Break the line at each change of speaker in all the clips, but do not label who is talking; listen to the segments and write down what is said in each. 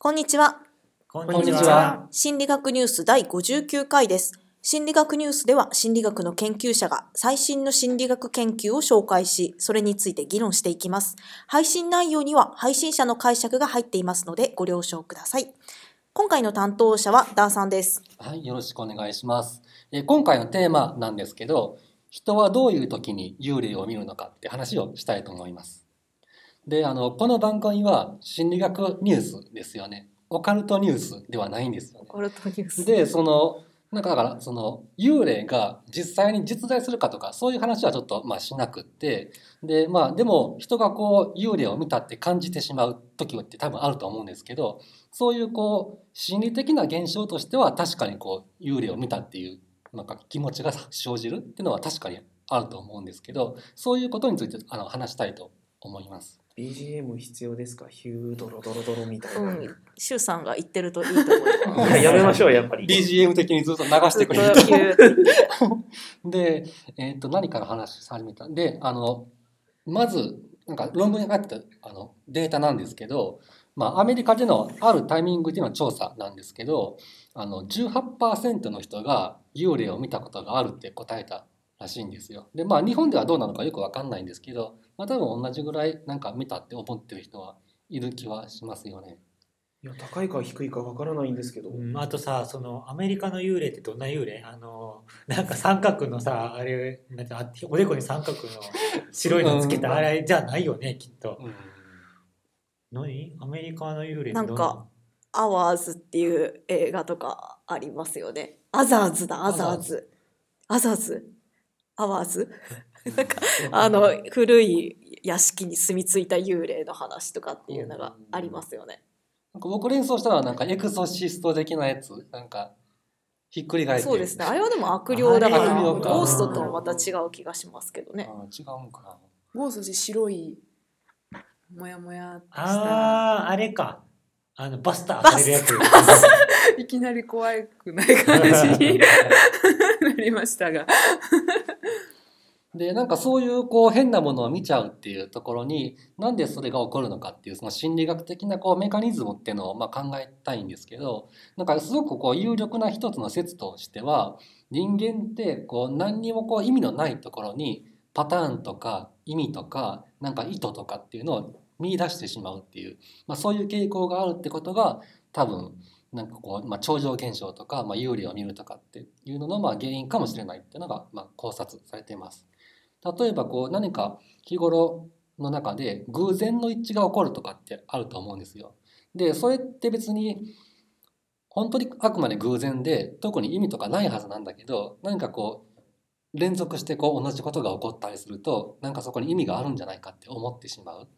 こんにちは。
こ
んにちは。
心理学ニュース第59回です。心理学ニュースでは心理学の研究者が最新の心理学研究を紹介し、それについて議論していきます。配信内容には配信者の解釈が入っていますのでご了承ください。今回の担当者はダーさんです。
はい、よろしくお願いします。えー今回のテーマなんですけど、人はどういう時に幽霊を見るのかって話をしたいと思います。で、あの、この番組は心理学ニュースですよね。オカルトニュースではないんですよね。
コルトニュース
で、その、なんかだから、その、幽霊が実際に実在するかとか、そういう話はちょっと、まあしなくって、で、まあでも、人がこう、幽霊を見たって感じてしまう時って多分あると思うんですけど、そういうこう、心理的な現象としては確かにこう、幽霊を見たっていう、なんか気持ちが生じるっていうのは確かにあると思うんですけど、そういうことについてあの話したいと思います。
BGM 必要ですか？ヒュードロドロドロみたいな。
うん、シュウさんが言ってるといいと思いま
い
す。
や やめましょう、やっぱり。
BGM 的にずっと流してくれるで、えっと何から話し始めた？であのまずなんか論文に書いてたあのデータなんですけど、まあ、アメリカでのあるタイミングでの調査なんですけどあの18%の人が幽霊を見たことがあるって答えたらしいんですよ。でまあ日本ではどうなのかよくわかんないんですけど、まあ、多分同じぐらいなんか見たって思ってる人はいる気はしますよね。
いや高いか低いかわからないんですけど。
うん、あとさそのアメリカの幽霊ってどんな幽霊？あのなんか三角のさあれなんかあおでこに三角の白いのつけた
うん。
あれじゃないよねきっと。
うん。
何？アメリカの幽霊ってど
な？んかアワーズっていう映画とかありますよね。アザーズだ、アザーズ。アザーズアワーズなんか、あの、古い屋敷に住み着いた幽霊の話とかっていうのがありますよね。
なんか僕連想したらなんかエクソシスト的なやつなんかひっくり返って。
そうですね。あれはでも悪霊だから、ゴーストとはまた違う気がしますけどね。
あ違うんか。な。
ゴーストで白いもやもや
あああれか。あのバスターされるやつ。
いきなり怖くない感じに なりましたが
でなんかそういうこう変なものを見ちゃうっていうところになんでそれが起こるのかっていうその心理学的なこうメカニズムっていうのをま考えたいんですけどなんかすごくこう有力な一つの説としては人間ってこう何にもこう意味のないところにパターンとか意味とかなんか意図とかっていうのを見出してしまうっていう、まあ、そういう傾向があるってことが多分なんかこう、まあ、超常現象とか、まあ、幽霊を見るとかっていうののまあ原因かもしれないっていうのがまあ考察されています。例えばこう何か日頃の中で偶然の一致が起こるとかってあると思うんですよ。でそれって別に本当にあくまで偶然で特に意味とかないはずなんだけど何かこう連続してこう同じことが起こったりするとなんかそこに意味があるんじゃないかって思ってしまう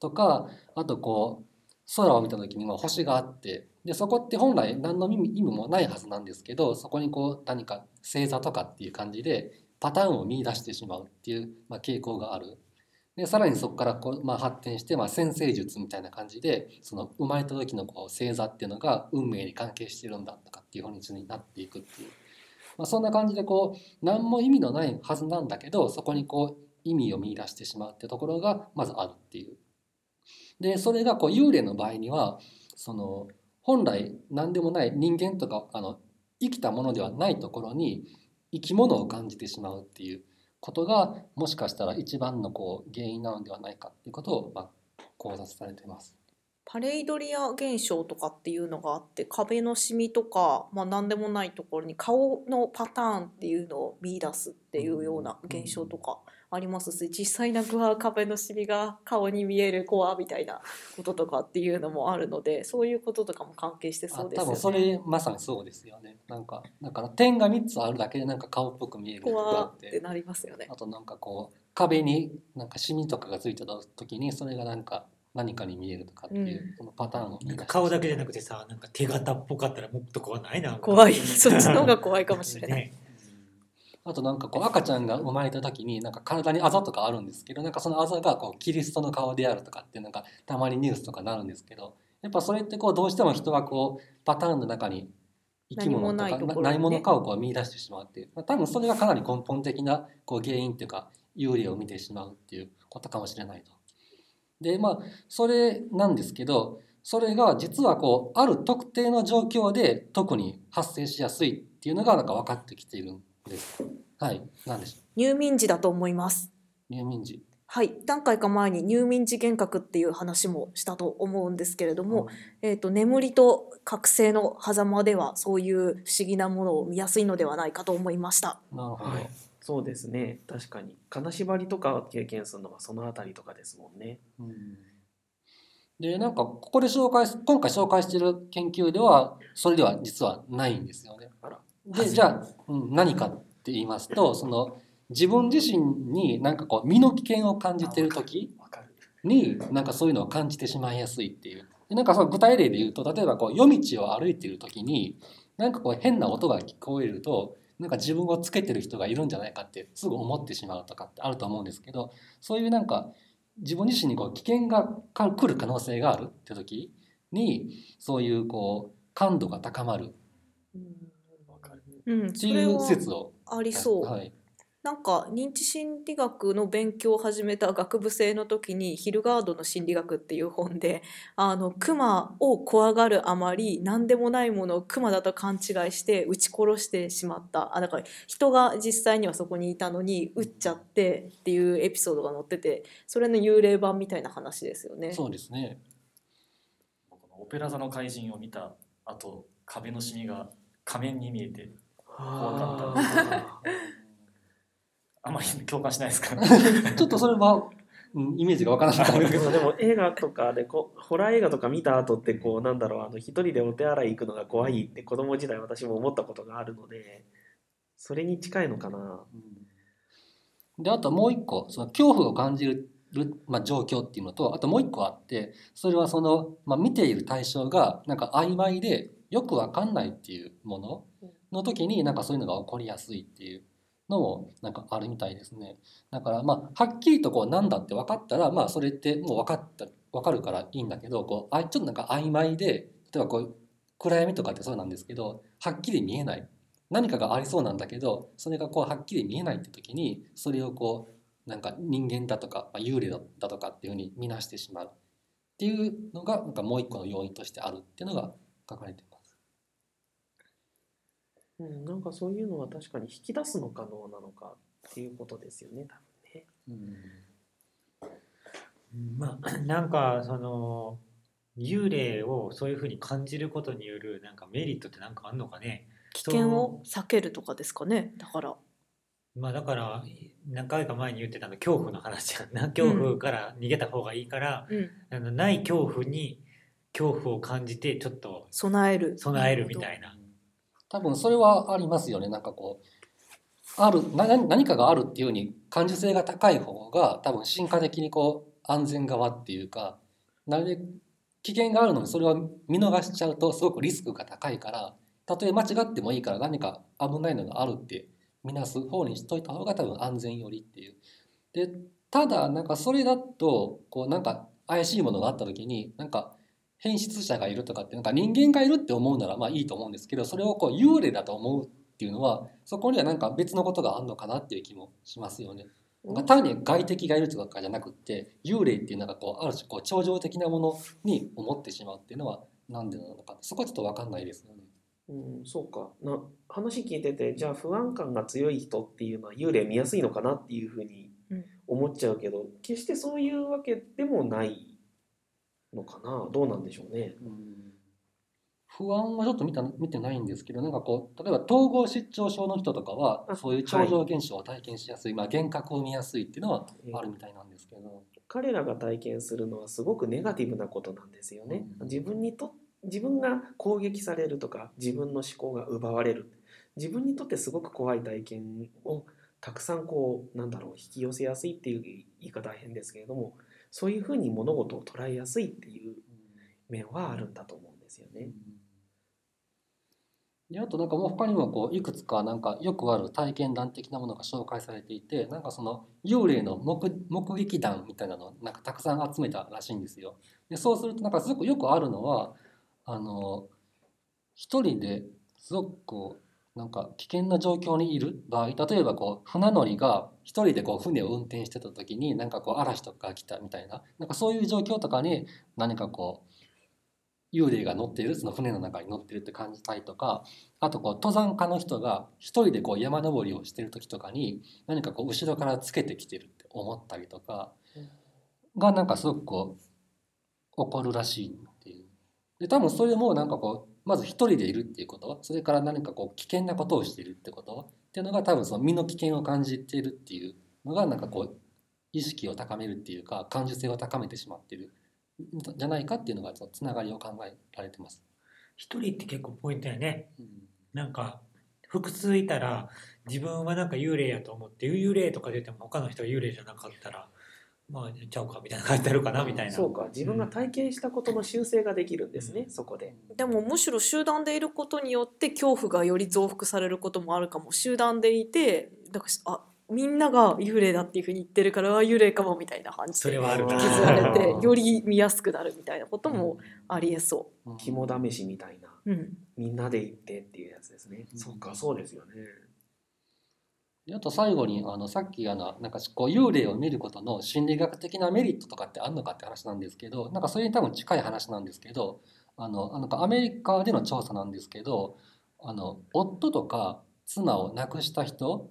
とかあとこう空を見た時にも星があってでそこって本来何の意味意味もないはずなんですけどそこにこう何か星座とかっていう感じでパターンを見出してしまうっていう、まあ、傾向がある。でさらにそこからこう、まあ、発展して、まあ、先生術みたいな感じでその生まれた時のこう星座っていうのが運命に関係してるんだとかっていうふうになっていくっていう、まあ、そんな感じでこう何も意味のないはずなんだけどそこにこう意味を見出してしまうってところがまずあるっていう。でそれがこう幽霊の場合にはその本来何でもない人間とかあの生きたものではないところに生き物を感じてしまうっていうことがもしかしたら一番のこう原因なのではないかっていうことを、ま、考察されています。
パレイドリア現象とかっていうのがあって壁のシミとか、まあ、何でもないところに顔のパターンっていうのを見出すっていうような現象とかありますし実際なんか壁のシミが顔に見える怖みたいなこととかっていうのもあるのでそういうこととかも関係して
あ
そうですよね。
多分それまさにそうですよね。なんかだから点が3つあるだけでなんか顔っぽく見えるとかっ
ってなりますよね
あ。となんかこう壁になんかシミとかがついてた時にそれがなんか何かに見えるとかっていう、
うん。
そのパターンを見
なんか
出して
顔だけじゃなくてさなんか手形っぽかったらもっと怖ないな
怖い。そっちの方が怖いかもしれない。
ね。
あとなんかこう赤ちゃんが生まれた時になんか体にあざとかあるんですけどなんかそのあざがこうキリストの顔であるとかってなんかたまにニュースとかなるんですけどやっぱそれってこうどうしても人はこうパターンの中に生き物とか
何もないところにね。
な何者かをこう見出してしまうっていう、まあ、多分それがかなり根本的なこう原因っていうか幽霊を見てしまうっていうことかもしれないと。でまあそれなんですけどそれが実はこうある特定の状況で特に発生しやすいっていうのがなんか分かってきているんです。はい、なんでしょ
入眠時だと思います。
う。入眠時。
はい、何回か前に入眠時幻覚っていう話もしたと思うんですけれども、えー、と眠りと覚醒の狭間ではそういう不思議なものを見やすいのではないかと思いました。
なるほど。
はいそうですね。確かに。金縛りとかを経験するのはそのあたりとかですもんね。
うん。でなんかここで紹介す今回紹介している研究ではそれでは実はないんですよね。でじゃあ、うん、何かって言いますと その自分自身になんかこう身の危険を感じてる時になんかそういうのを感じてしまいやすいっていう。でなんかその具体例で言うと例えばこう夜道を歩いている時になんかこう変な音が聞こえるとなんか自分をつけてる人がいるんじゃないかってすぐ思ってしまうとかってあると思うんですけどそういうなんか自分自身にこう危険がか来る可能性があるって時にそういうこう感度が高まる。っ
わかる。
うん、
ていう説を
ありそう。
はい、
なんか認知心理学の勉強を始めた学部生の時に「ヒルガードの心理学」っていう本であのクマを怖がるあまり何でもないものをクマだと勘違いして撃ち殺してしまったあだから人が実際にはそこにいたのに撃っちゃってっていうエピソードが載っててそれの幽霊版みたいな話ですよね。
そうですね。
このオペラ座の怪人を見た後壁のシミが仮面に見えて
あ
あまり共感しないですか？
ちょっとそれは、うん、イメージがわからなかった。んですけど
ーでも映画とかでこうホラー映画とか見た後ってこうなんだろうあの一人でお手洗い行くのが怖いって子供時代私も思ったことがあるのでそれに近いのかな。
であともう一個その恐怖を感じる、まあ、状況っていうのとあともう一個あってそれはその、まあ、見ている対象がなんか曖昧でよくわかんないっていうものの時になんかそういうのが起こりやすいっていうのもなんかあるみたいですね。だからまあはっきりとこうなんだって分かったらまあそれってもう分かった分かるからいいんだけどこうあちょっとなんか曖昧で例えばこう暗闇とかってそうなんですけどはっきり見えない何かがありそうなんだけどそれがこうはっきり見えないって時にそれをこうなんか人間だとか、まあ、幽霊だとかっていうふうに見なしてしまうっていうのがなんかもう一個の要因としてあるっていうのが書かれてます。
うん、なんかそういうのは確かに引き出すの可能なのかっていうことですよね多分ね。
まあ なんかその幽霊をそういうふうに感じることによるなんかメリットってなんかあんのかね。
危険を避けるとかですかねだから。
まあだから何回か前に言ってたの恐怖の話やんな。恐怖から逃げた方がいいから、
うん。
あのない恐怖に恐怖を感じてちょっと
備える。
備えるみたいな。
多分それはありますよねなんかこうある何かがあるっていうふうに感受性が高い方が多分進化的にこう安全側っていうかなるべく危険があるのにそれを見逃しちゃうとすごくリスクが高いからたとえ間違ってもいいから何か危ないのがあるって見なす方にしといた方が多分安全よりっていう。でただなんかそれだとこうなんか怪しいものがあった時になんか変質者がいるとかってなんか人間がいるって思うならまあいいと思うんですけどそれをこう幽霊だと思うっていうのはそこにはなんか別のことがあるのかなっていう気もしますよね。なんか単に外敵がいるとかじゃなくって幽霊っていうのがこうある種こう超常的なものに思ってしまうっていうのはなんでなのかそこはちょっと分かんないですよね。
うん、そうかな話聞いててじゃあ不安感が強い人っていうのは幽霊見やすいのかなっていうふうに
うん
思っちゃうけど、決してそういうわけでもないのかな？どうなんでしょうね。
不安はちょっと見た見てないんですけどなんかこう例えば統合失調症の人とかは
あ
そういう超常現象を体験しやすい、まあ、幻覚を見やすいっていうのは
えー
あるみたいなんですけど。
彼らが体験するのはすごくネガティブなことなんですよね。
うん
自分にと自分が攻撃されるとか自分の思考が奪われる自分にとってすごく怖い体験をたくさんこうなんだろう引き寄せやすいっていう言い方は変ですけれどもそういうふうに物事を捉えやすいっていう面はあるんだと思うんですよね。
であとなんかもう他にもこういくつかなんかよくある体験談的なものが紹介されていてなんかその幽霊の目目撃談みたいなのをなんかたくさん集めたらしいんですよ。でそうするとなんかすごくよくあるのはあの一人ですごくこうなんか危険な状況にいる場合例えばこう船乗りが一人でこう船を運転してた時になんかこう嵐とかが来たみたいななんかそういう状況とかに何かこう幽霊が乗っているその船の中に乗ってるって感じたりとかあとこう登山家の人が一人でこう山登りをしてる時とかに何かこう後ろからつけてきてるって思ったりとかがなんかすごくこう起こるらしい。で多分それもなんかこうまず一人でいるっていうことそれから何かこう危険なことをしているってことっていうのが多分その身の危険を感じているっていうのがなんかこう意識を高めるっていうか感受性を高めてしまってるんじゃないかっていうのがそのつながりを考えられてます。
一人って結構ポイントやね。
うん
なんか複数いたら自分はなんか幽霊やと思って幽霊とか出ても他の人は幽霊じゃなかったらまあちゃうかみたいな感じになるかなみたいな。
そうか自分が体験したことの修正ができるんですね、そこで。
でもむしろ集団でいることによって恐怖がより増幅されることもあるかも集団でいてだからあみんなが幽霊だっていうふうに言ってるからあ幽霊かもみたいな感じで
それはあるな。
引きずられてより見やすくなるみたいなこともありえそ
うん
肝試しみたいな
う。うん、
みんなで行ってっていうやつですね。
うん
そうかそうですよね。
であと最後にあのさっきあのなんかこう幽霊を見ることの心理学的なメリットとかってあるのかって話なんですけどなんかそれに多分近い話なんですけどあのあのアメリカでの調査なんですけどあの夫とか妻を亡くした人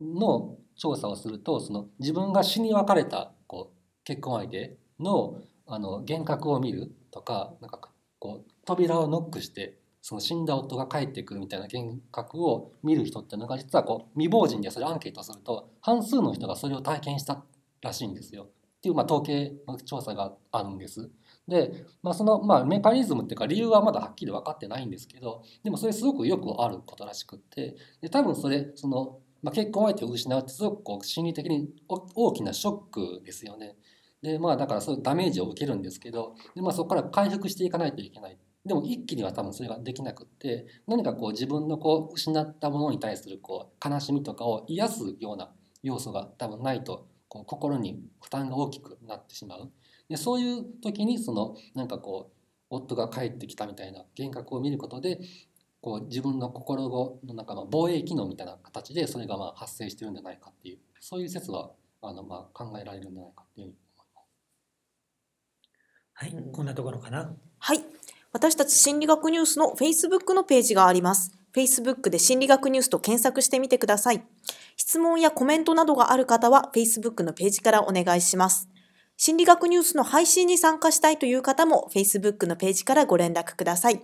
の調査をするとその自分が死に別れたこう結婚相手のあの幻覚を見るとかなんかこう扉をノックしてその死んだ夫が帰ってくるみたいな幻覚を見る人っていうのが実はこう未亡人でそれアンケートすると半数の人がそれを体験したらしいんですよっていうまあ統計調査があるんです。で、まあ、そのまあメカニズムっていうか理由はまだはっきり分かってないんですけどでもそれすごくよくあることらしくってで多分それその、まあ、結婚相手を失うってすごくこう心理的に大きなショックですよね。でまあだからそういうダメージを受けるんですけどで、まあ、そこから回復していかないといけない。でも一気には多分それができなくって何かこう自分のこう失ったものに対するこう悲しみとかを癒すような要素が多分ないとこう心に負担が大きくなってしまうでそういう時にそのなんかこう夫が帰ってきたみたいな幻覚を見ることでこう自分の心のなんかまあ防衛機能みたいな形でそれがまあ発生してるんじゃないかっていうそういう説はあのまあ考えられるんじゃないかっていうふうに思います。
はい、こんなところかな。
はい。私たち心理学ニュースの Facebook のページがあります。Facebook で心理学ニュースと検索してみてください。質問やコメントなどがある方は Facebook のページからお願いします。心理学ニュースの配信に参加したいという方も Facebook のページからご連絡ください。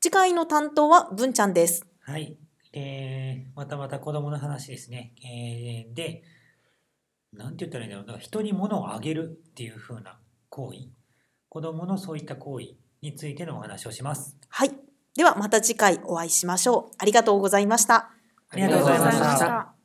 次回の担当は文ちゃんです。
はい。えー、またまた子供の話ですね。えー、で、なんて言ったらいいんだろう。だから人に物をあげるっていう風な行為。子供のそういった行為についてのお話をします。
はい。ではまた次回お会いしましょう。ありがとうございました。
ありがとうございました
ありがとうございました